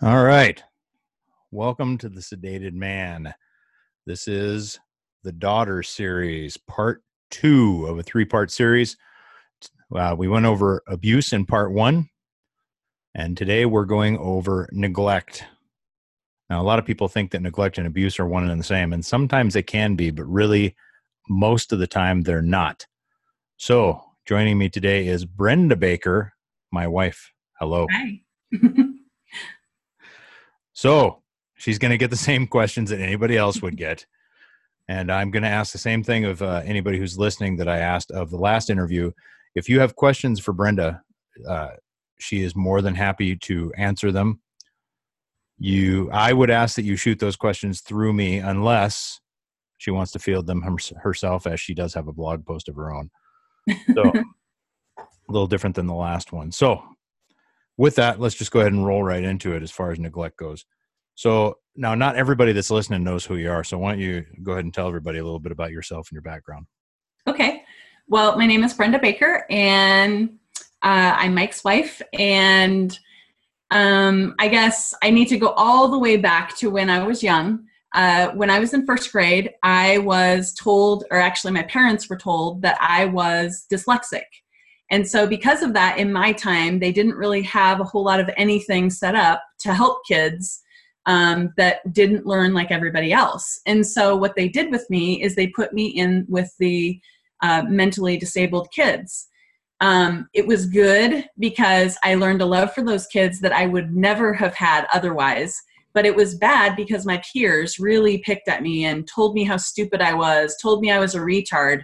All right. Welcome to the Sedated Man. This is the Daughter series, part two of a three part series. Uh, we went over abuse in part one, and today we're going over neglect. Now, a lot of people think that neglect and abuse are one and the same, and sometimes they can be, but really, most of the time, they're not. So, joining me today is Brenda Baker, my wife. Hello. Hi. So she's going to get the same questions that anybody else would get. And I'm going to ask the same thing of uh, anybody who's listening that I asked of the last interview. If you have questions for Brenda, uh, she is more than happy to answer them. You, I would ask that you shoot those questions through me, unless she wants to field them herself, as she does have a blog post of her own. So, a little different than the last one. So, with that, let's just go ahead and roll right into it as far as neglect goes. So now, not everybody that's listening knows who you are. So why don't you go ahead and tell everybody a little bit about yourself and your background? Okay. Well, my name is Brenda Baker, and uh, I'm Mike's wife. And um, I guess I need to go all the way back to when I was young. Uh, when I was in first grade, I was told, or actually, my parents were told, that I was dyslexic. And so, because of that, in my time, they didn't really have a whole lot of anything set up to help kids um, that didn't learn like everybody else. And so, what they did with me is they put me in with the uh, mentally disabled kids. Um, it was good because I learned a love for those kids that I would never have had otherwise. But it was bad because my peers really picked at me and told me how stupid I was, told me I was a retard.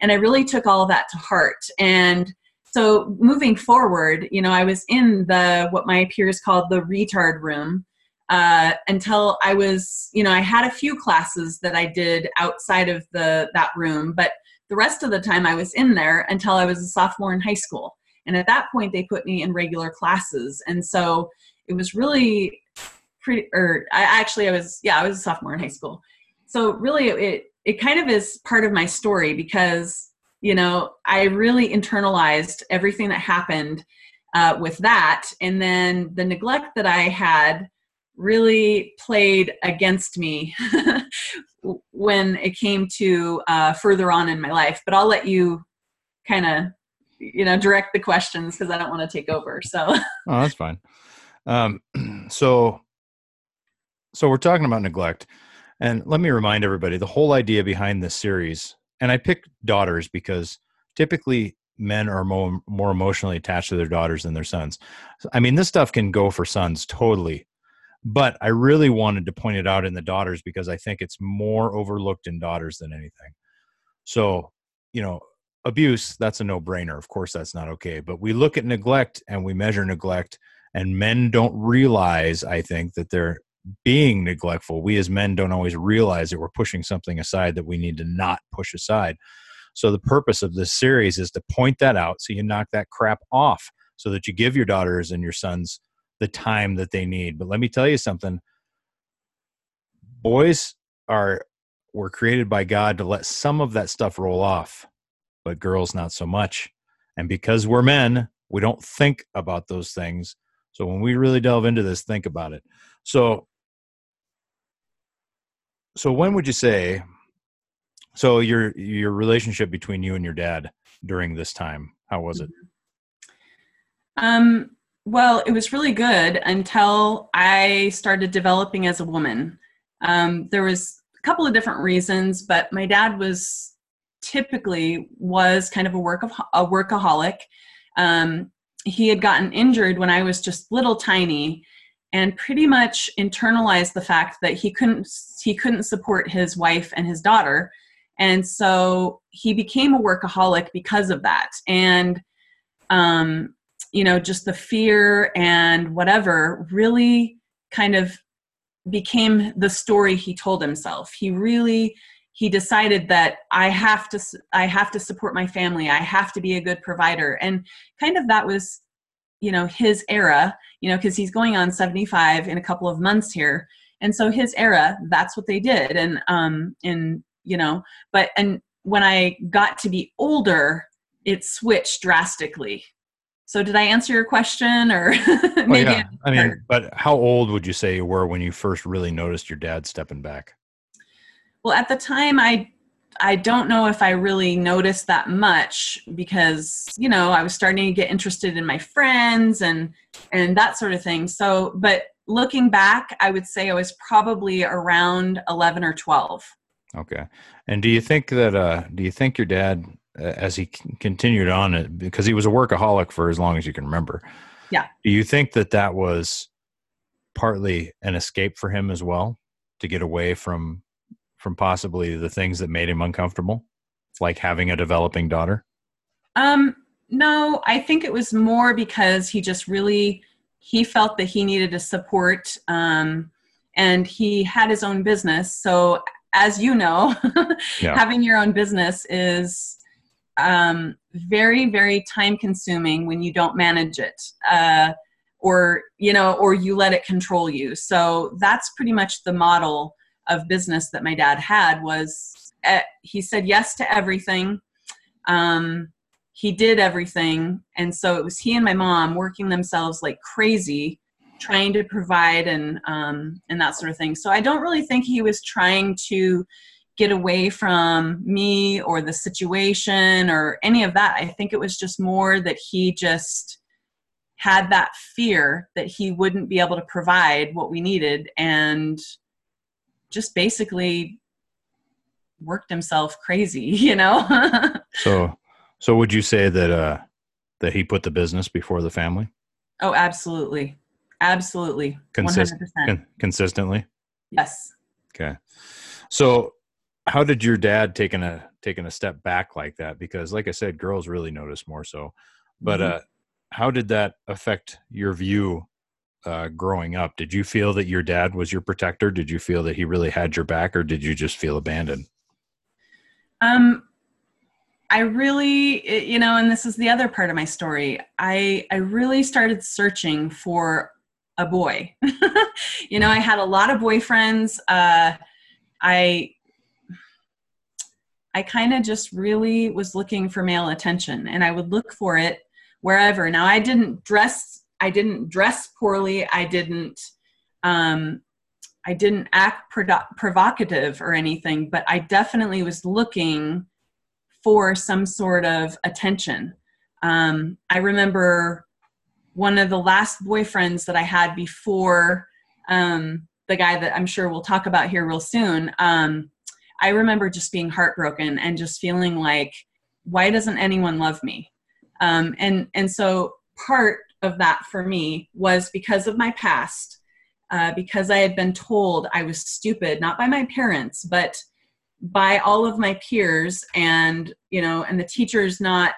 And I really took all of that to heart. And so moving forward, you know, I was in the what my peers called the retard room uh, until I was, you know, I had a few classes that I did outside of the that room, but the rest of the time I was in there until I was a sophomore in high school. And at that point, they put me in regular classes, and so it was really pretty. Or I actually I was yeah I was a sophomore in high school, so really it it kind of is part of my story because you know i really internalized everything that happened uh, with that. And then the neglect that i had really played against me when it came to uh, further on in my life. But i'll let you kind of you know direct the questions because i don't want to take over so. Oh that's fine. Um, so so we're talking about neglect. And let me remind everybody the whole idea behind this series and I pick daughters because typically men are more more emotionally attached to their daughters than their sons. I mean, this stuff can go for sons totally, but I really wanted to point it out in the daughters because I think it's more overlooked in daughters than anything. So, you know, abuse that's a no-brainer. Of course, that's not okay. But we look at neglect and we measure neglect, and men don't realize, I think, that they're being neglectful. We as men don't always realize that we're pushing something aside that we need to not push aside. So the purpose of this series is to point that out so you knock that crap off so that you give your daughters and your sons the time that they need. But let me tell you something. Boys are were created by God to let some of that stuff roll off, but girls not so much. And because we're men, we don't think about those things. So when we really delve into this, think about it. So so when would you say so your your relationship between you and your dad during this time how was it? Um well it was really good until i started developing as a woman. Um, there was a couple of different reasons but my dad was typically was kind of a work of a workaholic. Um, he had gotten injured when i was just little tiny and pretty much internalized the fact that he couldn't he couldn't support his wife and his daughter. And so he became a workaholic because of that. And um you know just the fear and whatever really kind of became the story he told himself. He really he decided that i have to i have to support my family. I have to be a good provider. And kind of that was you know his era you know because he's going on 75 in a couple of months here and so his era that's what they did and um and you know but and when i got to be older it switched drastically so did I answer your question or Oh, maybe yeah. I mean, but how old would you say you were when you first really noticed your dad stepping back? Well, at the time, I I don't know if I really noticed that much because you know I was starting to get interested in my friends and and that sort of thing. So, but looking back, I would say I was probably around eleven or twelve. Okay. And do you think that uh do you think your dad uh, as he c- continued on it because he was a workaholic for as long as you can remember. Yeah. Do you think that that was partly an escape for him as well to get away from from possibly the things that made him uncomfortable like having a developing daughter? Um, no, I think it was more because he just really he felt that he needed a support um, and he had his own business. So as you know, Yeah. having your own business is um, very, very time consuming when you don't manage it. Uh, or you know, or you let it control you. So that's pretty much the model of business that my dad had. Was he said yes to everything. Um, he did everything and so it was he and my mom working themselves like crazy trying to provide and um, and that sort of thing so i don't really think he was trying to get away from me or the situation or any of that i think it was just more that he just had that fear that he wouldn't be able to provide what we needed and just basically worked himself crazy you know So so would you say that uh that he put the business before the family Oh, absolutely. Absolutely. Consist- 100%. con- consistently? Yes. Okay. So how did your dad taking a taking a step back like that? Because like I said, girls really notice more so. But Mhm. uh how did that affect your view uh growing up? Did you feel that your dad was your protector? Did you feel that he really had your back or did you just feel abandoned? Um, I really, you know, and this is the other part of my story. I I really started searching for a boy. you know, I had a lot of boyfriends. Uh, I I kind of just really was looking for male attention, and I would look for it wherever. Now, I didn't dress. I didn't dress poorly. I didn't. Um, I didn't act prodo- provocative or anything, but I definitely was looking for some sort of attention. Um, I remember one of the last boyfriends that I had before um, the guy that I'm sure we'll talk about here real soon. Um, I remember just being heartbroken and just feeling like, why doesn't anyone love me? Um, and and so part of that for me was because of my past, uh, because I had been told I was stupid, not by my parents, but by all of my peers and you know and the teachers not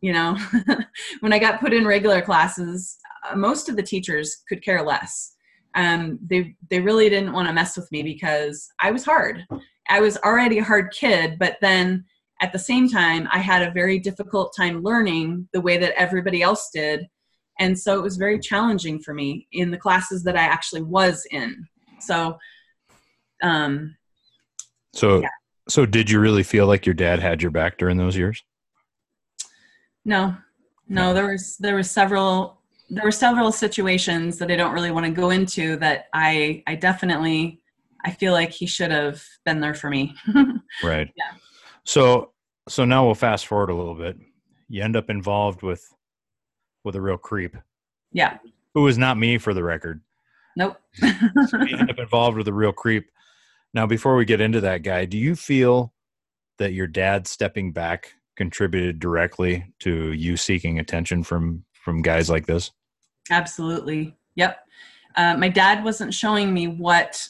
you know when i got put in regular classes uh, most of the teachers could care less. Um, they they really didn't want to mess with me because i was hard. I was already a hard kid but then at the same time i had a very difficult time learning the way that everybody else did and so it was very challenging for me in the classes that i actually was in so um, So Yeah. so did you really feel like your dad had your back during those years? No, no, there was there was several there were several situations that I don't really want to go into that I I definitely I feel like he should have been there for me. Right. Yeah. So so now we'll fast forward a little bit. You end up involved with with a real creep yeah. Who was not me for the record. Nope. So you end up involved with a real creep. Now, before we get into that guy, do you feel that your dad stepping back contributed directly to you seeking attention from from guys like this? Absolutely. Yep. Uh, my dad wasn't showing me what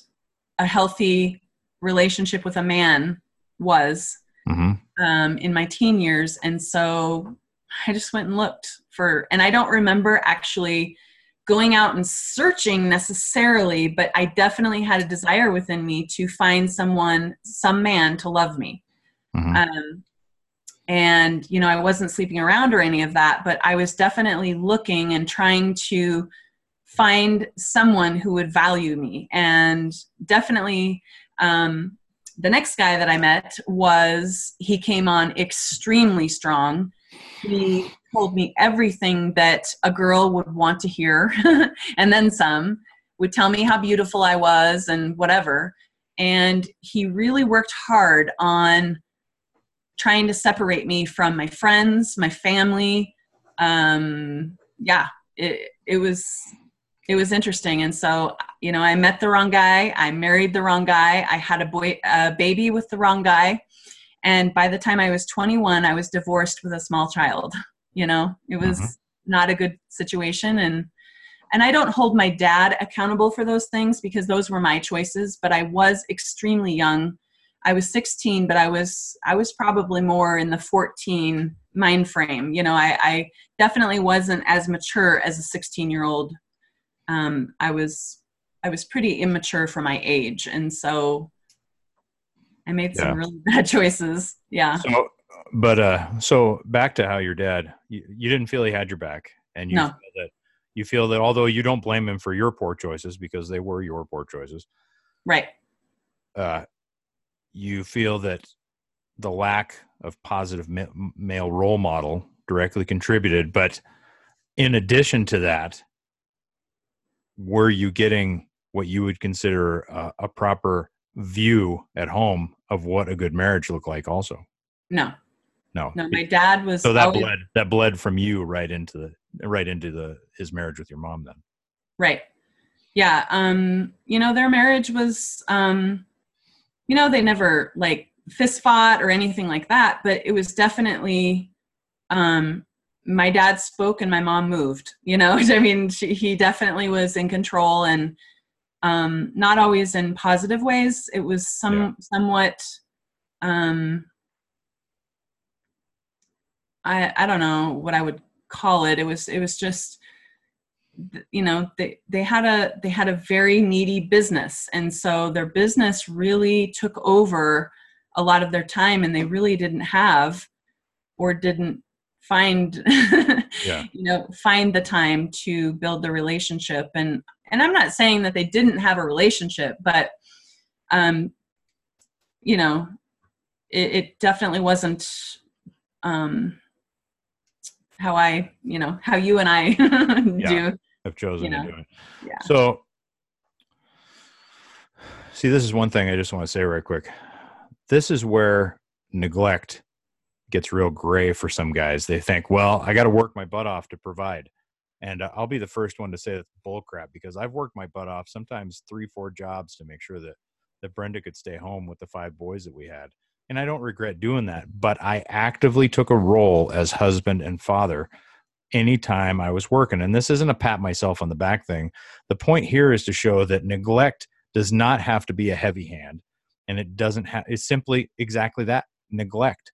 a healthy relationship with a man was hmm um, in my teen years. And so I just went and looked for, and I don't remember actually going out and searching necessarily, but I definitely had a desire within me to find someone, some man to love me. hmm Um, and, you know, I wasn't sleeping around or any of that, but I was definitely looking and trying to find someone who would value me. And definitely, um, the next guy that I met was, he came on extremely strong. He told me everything that a girl would want to hear and then some would tell me how beautiful i was and whatever. And he really worked hard on trying to separate me from my friends my family. Um, yeah it, it was it was interesting. And so you know i met the wrong guy. I married the wrong guy. I had a boy a baby with the wrong guy and by the time i was 21 i was divorced with a small child you know? It was mm-hmm. not a good situation. And and i don't hold my dad accountable for those things because those were my choices but i was extremely young. I was 16 but i was i was probably more in the 14 mind frame you know? I, I definitely wasn't as mature as a 16 year old um, I was I was pretty immature for my age, and so I made some yeah. really bad choices. Yeah. So, but uh, so back to how your dad, you, you didn't feel he had your back, and you no. feel that you feel that although you don't blame him for your poor choices because they were your poor choices, right? Uh, you feel that the lack of positive ma- male role model directly contributed, but in addition to that, were you getting what you would consider a, a proper view at home of what a good marriage looked like also. No. No. No my dad was so that always, bled that bled from you right into the right into the his marriage with your mom then. Right. Yeah um you know their marriage was um you know they never like fist fought or anything like that but it was definitely um my dad spoke and my mom moved you know? I mean she, he definitely was in control and um, not always in positive ways. It was some yeah. somewhat um, i i don't know what i would call it. It was it was just you know they they had a they had a very needy business. And so their business really took over a lot of their time and they really didn't have or didn't find yeah. you know find the time to build the relationship. And and i'm not saying that they didn't have a relationship but um you know it, it definitely wasn't um how i you know how you and i do have chosen you know? to do it. Yeah. So see this is one thing i just want to say right quick. This is where neglect gets real gray for some guys. They think, well, I got to work my butt off to provide. And uh, I'll be the first one to say that's bullcrap because I've worked my butt off sometimes three, four jobs to make sure that that Brenda could stay home with the five boys that we had. And I don't regret doing that, but I actively took a role as husband and father anytime I was working. And this isn't a pat myself on the back thing. The point here is to show that neglect does not have to be a heavy hand and it doesn't have it's simply exactly that neglect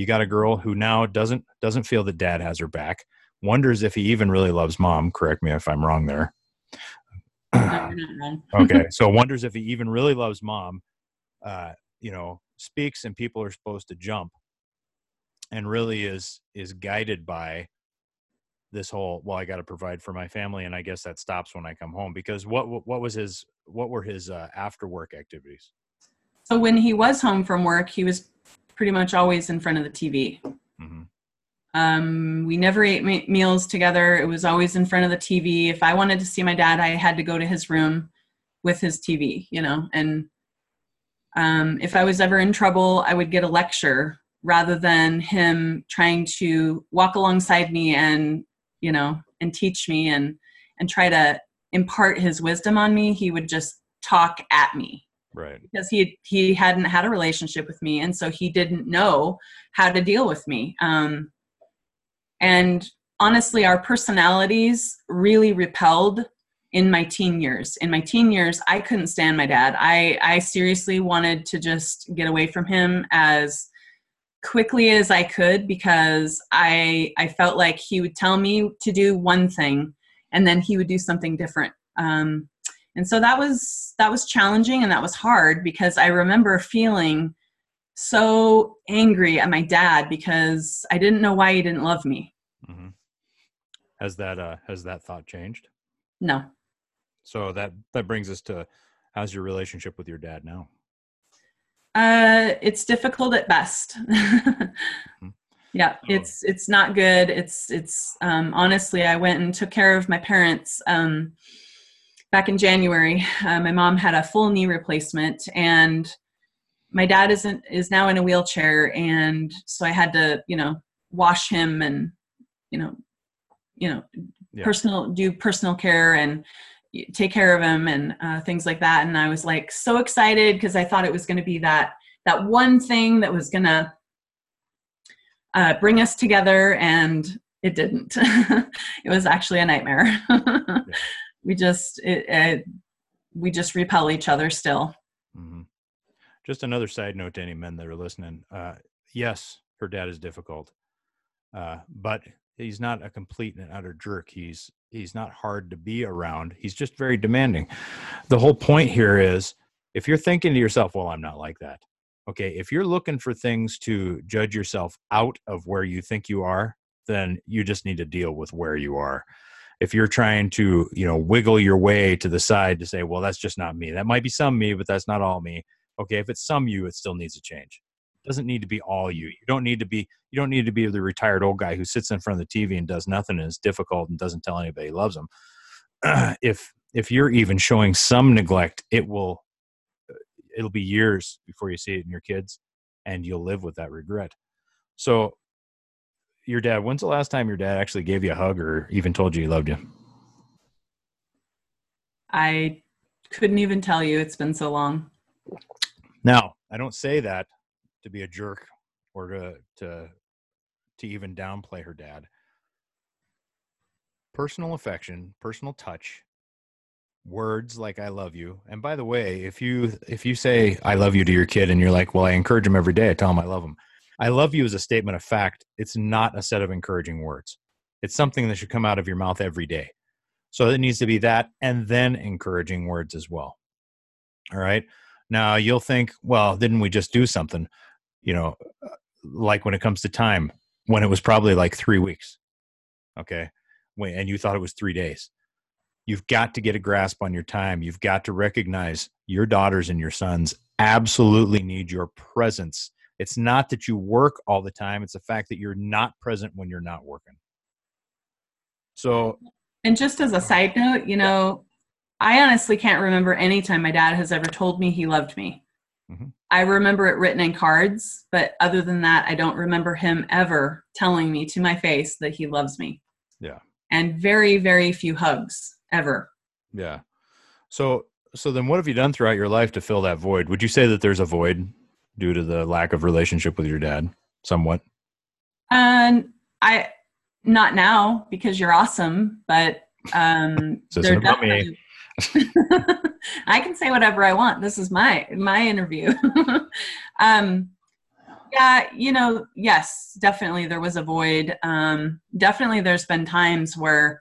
you got a girl who now doesn't doesn't feel that dad has her back wonders if he even really loves mom. Correct me if i'm wrong there. Okay so wonders if he even really loves mom uh, you know speaks and people are supposed to jump and really is is guided by this whole well i got to provide for my family and i guess that stops when i come home because what what was his what were his uh, after work activities? So when he was home from work he was pretty much always in front of the TV. Mm-hmm. Um, we never ate ma- meals together. It was always in front of the TV. If I wanted to see my dad, I had to go to his room with his TV, you know. And um, if I was ever in trouble, I would get a lecture rather than him trying to walk alongside me and, you know, and teach me and and try to impart his wisdom on me. He would just talk at me right. because he he hadn't had a relationship with me and so he didn't know how to deal with me. Um and honestly our personalities really repelled in my teen years. In my teen years i couldn't stand my dad. I i seriously wanted to just get away from him as quickly as i could because i i felt like he would tell me to do one thing and then he would do something different. Um and so that was that was challenging and that was hard because i remember feeling so angry at my dad because i didn't know why he didn't love me. Mm-hmm. has that uh has that thought changed? No. So that that brings us to how's your relationship with your dad now? Uh it's difficult at best. Mm-hmm. yeah it's it's not good. It's it's um, honestly i went and took care of my parents um, back in january uh, my mom had a full knee replacement and my dad isn't is now in a wheelchair and so i had to you know wash him and you know you know yeah. personal do personal care and take care of him and uh, things like that and i was like so excited because i thought it was going to be that that one thing that was going to uh, bring us together and it didn't it was actually a nightmare yeah. We just it, it, we just repel each other still. Mm-hmm. just another side note to any men that are listening. Uh, yes her dad is difficult uh, but he's not a complete and utter jerk. He's he's not hard to be around. He's just very demanding. The whole point here is if you're thinking to yourself well i'm not like that okay if you're looking for things to judge yourself out of where you think you are then you just need to deal with where you are if you're trying to you know wiggle your way to the side to say well that's just not me. That might be some me but that's not all me. Okay if it's some you it still needs to change. It doesn't need to be all you. You don't need to be you don't need to be the retired old guy who sits in front of the tv and does nothing and is difficult and doesn't tell anybody he loves them if if you're even showing some neglect it will it'll be years before you see it in your kids and you'll live with that regret. So your dad when's the last time your dad actually gave you a hug or even told you he loved you? I couldn't even tell you. It's been so long. Now i don't say that to be a jerk or to to to even downplay her dad. Personal affection personal touch words like i love you. And by the way if you if you say i love you to your kid and you're like well i encourage him every day. I tell him i love him i love you is a statement of fact. It's not a set of encouraging words. It's something that should come out of your mouth every day. So it needs to be that and then encouraging words as well. All right? Now you'll think well didn't we just do something? You know uh, like when it comes to time when it was probably like three weeks okay? And you thought it was three days. You've got to get a grasp on your time. You've got to recognize your daughters and your sons absolutely need your presence. It's not that you work all the time, it's the fact that you're not present when you're not working. So, and just as a side note, you know, I honestly can't remember any time my dad has ever told me he loved me. Mm-hmm. I remember it written in cards, but other than that, I don't remember him ever telling me to my face that he loves me. Yeah. And very, very few hugs ever. Yeah. So so then what have you done throughout your life to fill that void? Would you say that there's a void due to the lack of relationship with your dad somewhat? Um I not now because you're awesome, but um they're definitely I can say whatever I want. This is my my interview. um yeah, you know, yes, definitely there was a void. Um definitely there's been times where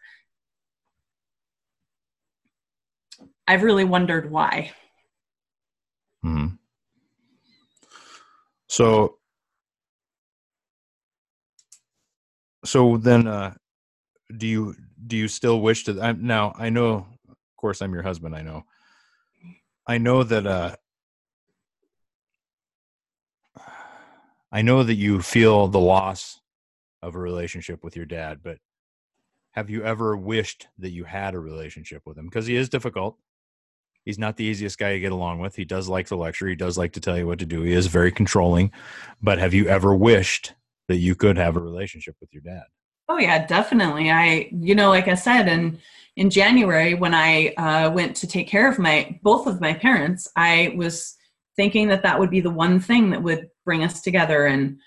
I've really wondered why. Hmm. So, so then, uh, do you do you still wish to? I'm, now I know, of course, I'm your husband. I know. I know that. Uh, I know that you feel the loss of a relationship with your dad, but have you ever wished that you had a relationship with him? Because he is difficult he's not the easiest guy to get along with. He does like the lecture. He does like to tell you what to do. He is very controlling. But have you ever wished that you could have a relationship with your dad? Oh yeah, definitely. I, you know, like I said, in in January when I uh, went to take care of my both of my parents, I was thinking that that would be the one thing that would bring us together and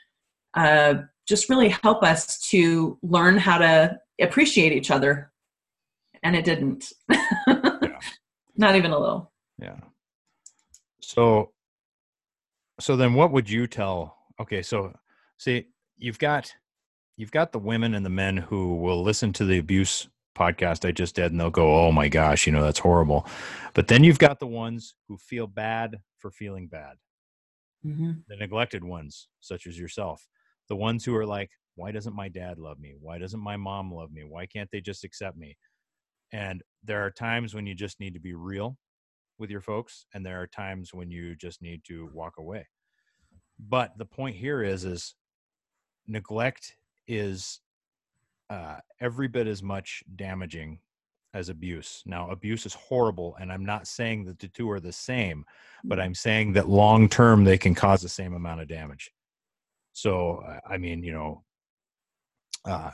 uh, just really help us to learn how to appreciate each other. And it didn't. Not even a little. Yeah. So so then what would you tell okay, so see you've got you've got the women and the men who will listen to the abuse podcast I just did and they'll go, Oh my gosh, you know, that's horrible. But then you've got the ones who feel bad for feeling bad. Mm-hmm. The neglected ones, such as yourself. The ones who are like, Why doesn't my dad love me? Why doesn't my mom love me? Why can't they just accept me? And there are times when you just need to be real with your folks, and there are times when you just need to walk away. But the point here is, is neglect is uh, every bit as much damaging as abuse. Now, abuse is horrible, and I'm not saying that the two are the same, but Mm-hmm. I'm saying that long term they can cause the same amount of damage. So, I- I mean, you know, uh,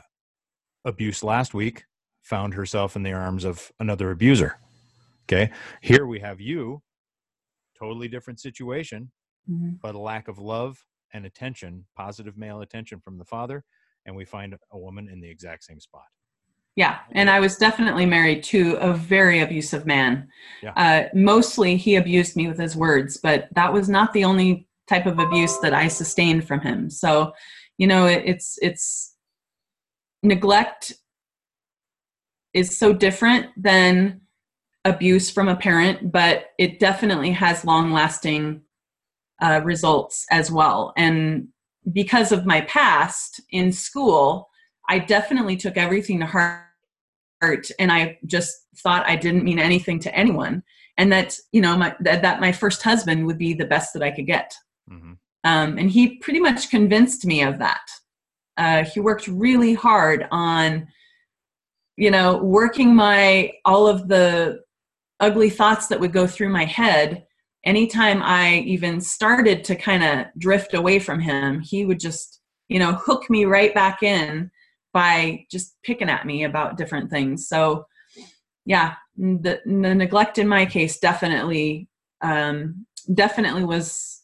abuse last week found herself in the arms of another abuser. Okay, here we have you, totally different situation, Mhm. but a lack of love and attention, positive male attention from the father, and we find a woman in the exact same spot. Yeah, and I was definitely married to a very abusive man. Yeah. Uh, mostly he abused me with his words, but that was not the only type of abuse that I sustained from him. So, you know, it, it's it's neglect is so different than abuse from a parent, but it definitely has long lasting uh, results as well. And because of my past in school, I definitely took everything to heart and I just thought I didn't mean anything to anyone. And that, you know, my, that, that my first husband would be the best that I could get. hmm Um, and he pretty much convinced me of that. Uh, he worked really hard on, you know, working my, all of the ugly thoughts that would go through my head. Anytime I even started to kind of drift away from him, he would just, you know, hook me right back in by just picking at me about different things. So, yeah, the, the neglect in my case definitely, um, definitely was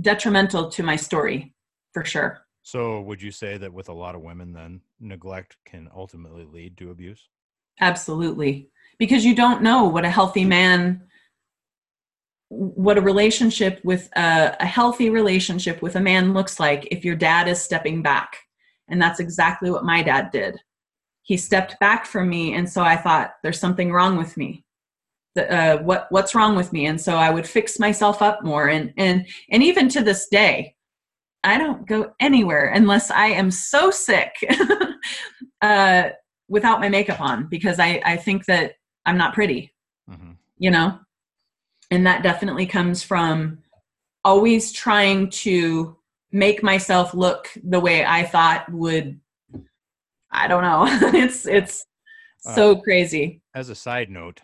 detrimental to my story for sure. So, would you say that with a lot of women, then neglect can ultimately lead to abuse? Absolutely. Because you don't know what a healthy man, what a relationship with a, a healthy relationship with a man looks like if your dad is stepping back. And that's exactly what my dad did. He stepped back from me, and so I thought, there's something wrong with me. The, uh, what what's wrong with me? And so I would fix myself up more, and and and even to this day, I don't go anywhere unless I am so sick uh, without my makeup on because I, I think that I'm not pretty, hmm you know? And that definitely comes from always trying to make myself look the way I thought would I don't know. it's it's so crazy. As a side note,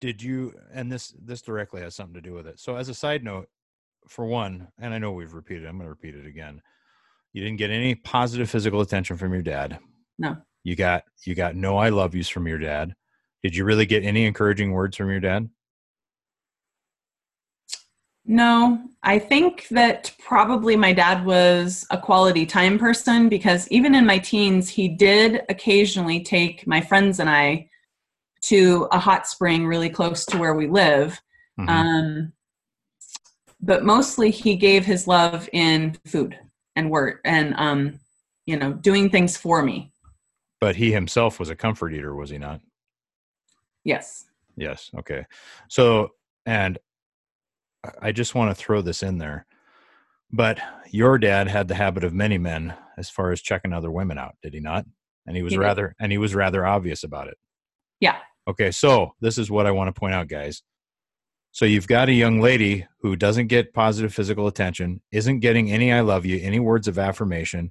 did you? And this this directly has something to do with it. So, as a side note, for one, and I know we've repeated, I'm going to repeat it again. You didn't get any positive physical attention from your dad. No. You got you got no I love yous from your dad. Did you really get any encouraging words from your dad? No, I think that probably my dad was a quality time person because even in my teens, he did occasionally take my friends and I to a hot spring really close to where we live. Mhm. Um, but mostly he gave his love in food and work and, um, you know, doing things for me. but he himself was a comfort eater, was he not? Yes. Yes. Okay. So, and I- just want to throw this in there, but your dad had the habit of many men as far as checking other women out, did he not? And he was He did. rather, and he was rather obvious about it. Yeah. Okay. So this is what I want to point out, guys. So you've got a young lady who doesn't get positive physical attention, isn't getting any "I love you," any words of affirmation,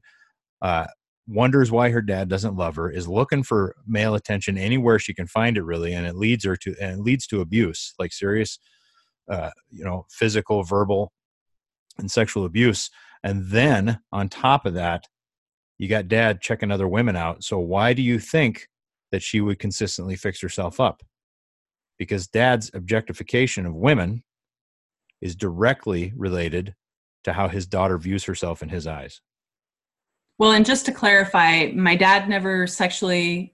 uh, wonders why her dad doesn't love her, is looking for male attention anywhere she can find it, really, and it leads her to and it leads to abuse, like serious, uh, you know, physical, verbal, and sexual abuse. And then on top of that, you got dad checking other women out. So why do you think that she would consistently fix herself up? Because dad's objectification of women is directly related to how his daughter views herself in his eyes. Well, and just to clarify, my dad never sexually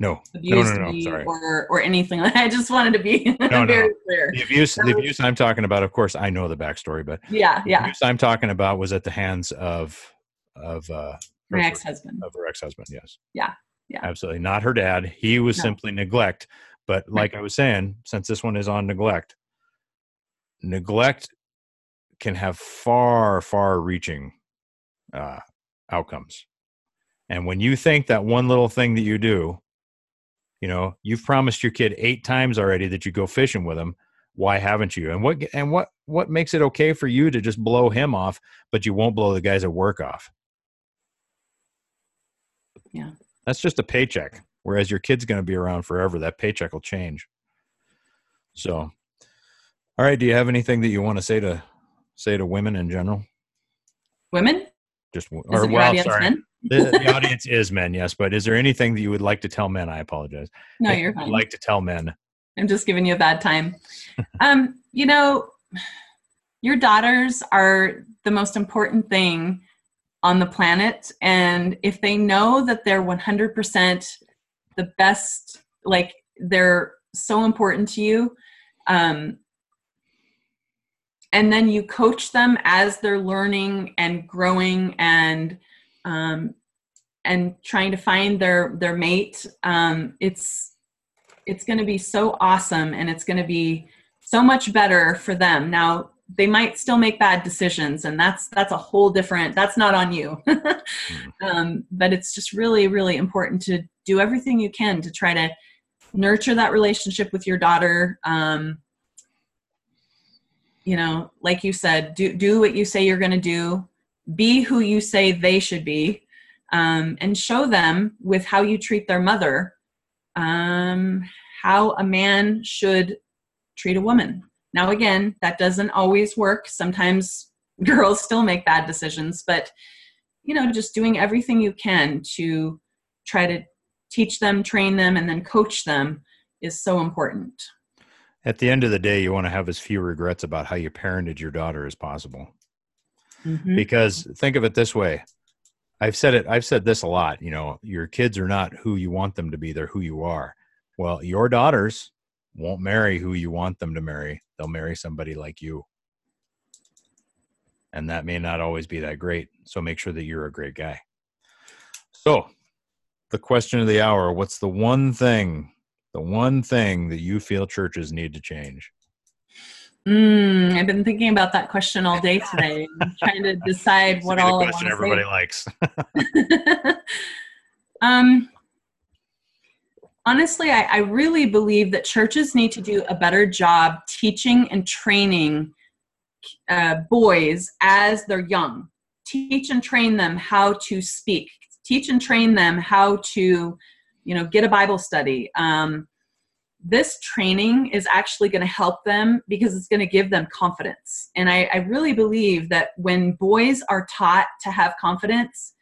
No, no, abused no, no. me Sorry. or or anything. I just wanted to be no. very clear. The abuse, the abuse I'm talking about, of course, I know the backstory, but Yeah, the yeah. abuse I'm talking about was at the hands of of uh, My her- ex-husband. of her ex-husband. Yes. Yeah, yeah. Absolutely, not her dad. He was No. simply neglect. But like I was saying, since this one is on neglect, neglect can have far, far-reaching uh, outcomes. And when you think that one little thing that you do, you know, you've promised your kid eight times already that you go fishing with him. why haven't you? And what and what what makes it okay for you to just blow him off, but you won't blow the guys at work off? Yeah. That's just a paycheck. Whereas your kid's going to be around forever. That paycheck will change. So, all right. Do you have anything that you want to say to say to women in general? Women? Just Is or well, sorry. men? the, the audience is men, yes. But is there anything that you would like to tell men? I apologize. No, you're fine. Like to tell men. I'm just giving you a bad time. um, you know, your daughters are the most important thing on the planet. And if they know that they're 100% the best, like they're so important to you, um, and then you coach them as they're learning and growing and um, and trying to find their their mate. Um, it's it's going to be so awesome and it's going to be so much better for them. Now they might still make bad decisions and that's that's a whole different that's not on you. Um, but it's just really really important to do everything you can to try to nurture that relationship with your daughter um, you know like you said do do what you say you're going to do. Be who you say they should be um, and show them with how you treat their mother um, how a man should treat a woman. Now again that doesn't always work. Sometimes girls still make bad decisions but you know just doing everything you can to try to teach them train them and then coach them is so important At the end of the day, you want to have as few regrets about how you parented your daughter as possible. Mhm. Because think of it this way. I've said it, I've said this a lot, you know, your kids are not who you want them to be, they're who you are. Well, your daughters won't marry who you want them to marry. They'll marry somebody like you. And that may not always be that great. So make sure that you're a great guy. So, the question of the hour what's the one thing, the one thing that you feel churches need to change? Mm, I've been thinking about that question all day today, trying to decide what all question everybody to likes. um, honestly, I, I really believe that churches need to do a better job teaching and training uh, boys as they're young. Teach and train them how to speak. Teach and train them how to, you know, get a Bible study. Um, this training is actually going to help them because it's going to give them confidence. And I, I really believe that when boys are taught to have confidence,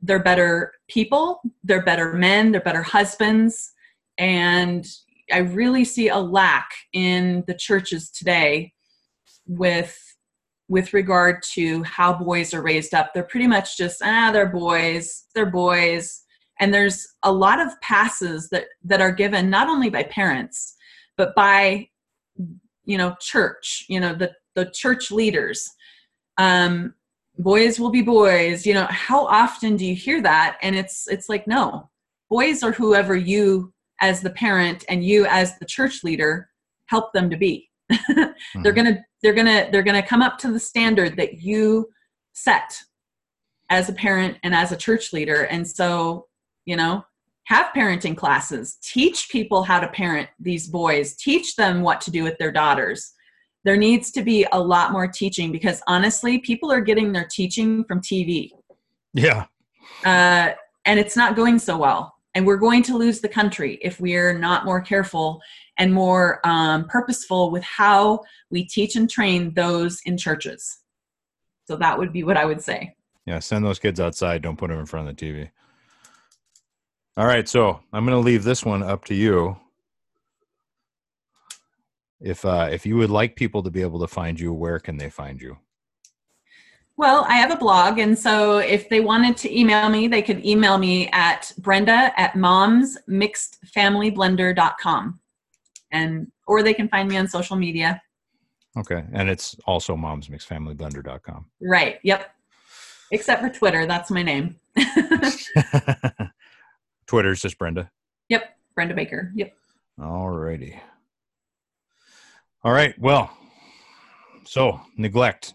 they're better people, they're better men, they're better husbands. And I really see a lack in the churches today with with regard to how boys are raised up. They're pretty much just ah, they're boys, they're boys. And there's a lot of passes that that are given not only by parents, but by you know church, you know the the church leaders. Um, boys will be boys. You know how often do you hear that? And it's it's like no, boys are whoever you as the parent and you as the church leader help them to be. they're Mhm. gonna they're gonna they're gonna come up to the standard that you set as a parent and as a church leader and so you know have parenting classes teach people how to parent these boys teach them what to do with their daughters there needs to be a lot more teaching because honestly people are getting their teaching from tv Yeah. uh, and it's not going so well. And we're going to lose the country if we're not more careful and more um, purposeful with how we teach and train those in churches. So that would be what I would say. Yeah. Send those kids outside. Don't put them in front of the TV. All right. So I'm going to leave this one up to you. If uh, if you would like people to be able to find you, where can they find you? Well, I have a blog, and so if they wanted to email me, they could email me at Brenda at momsmixedfamilyblender.com. And or they can find me on social media. Okay. And it's also momsmixedfamilyblender.com. Right. Yep. Except for Twitter, that's my name. Twitter's just Brenda. yep, Brenda Baker. Yep. All righty. All right. Well, so neglect.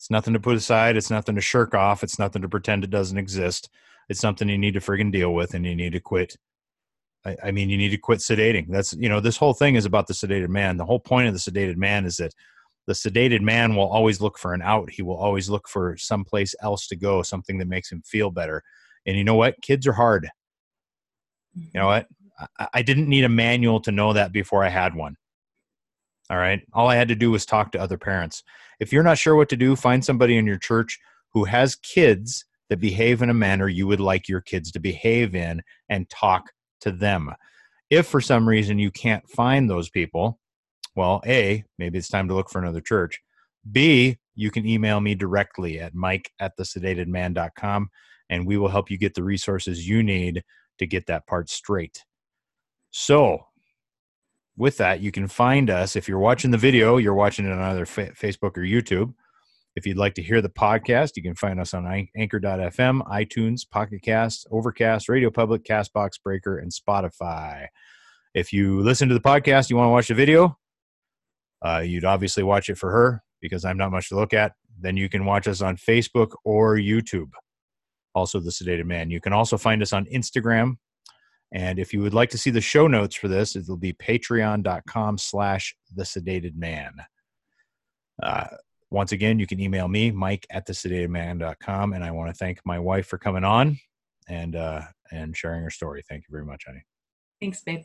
It's nothing to put aside. It's nothing to shirk off. It's nothing to pretend it doesn't exist. It's something you need to friggin' deal with and you need to quit I, I mean, you need to quit sedating. That's you know, this whole thing is about the sedated man. The whole point of the sedated man is that the sedated man will always look for an out. He will always look for someplace else to go, something that makes him feel better. And you know what? Kids are hard. You know what? I, I didn't need a manual to know that before I had one. All right. All I had to do was talk to other parents. If you're not sure what to do, find somebody in your church who has kids that behave in a manner you would like your kids to behave in and talk to them. If for some reason you can't find those people, well, A, maybe it's time to look for another church. B, you can email me directly at mike at the sedated sedatedman.com and we will help you get the resources you need to get that part straight. So, with that, you can find us. If you're watching the video, you're watching it on either fa- Facebook or YouTube. If you'd like to hear the podcast, you can find us on anchor.fm, iTunes, Pocket Cast, Overcast, Radio Public, Castbox Breaker, and Spotify. If you listen to the podcast, you want to watch the video, uh, you'd obviously watch it for her because I'm not much to look at. Then you can watch us on Facebook or YouTube. Also, The Sedated Man. You can also find us on Instagram and if you would like to see the show notes for this, it'll be patreon.com slash the sedated man. Uh, once again, you can email me, Mike at the sedatedman.com. And I want to thank my wife for coming on and uh, and sharing her story. Thank you very much, honey. Thanks, babe.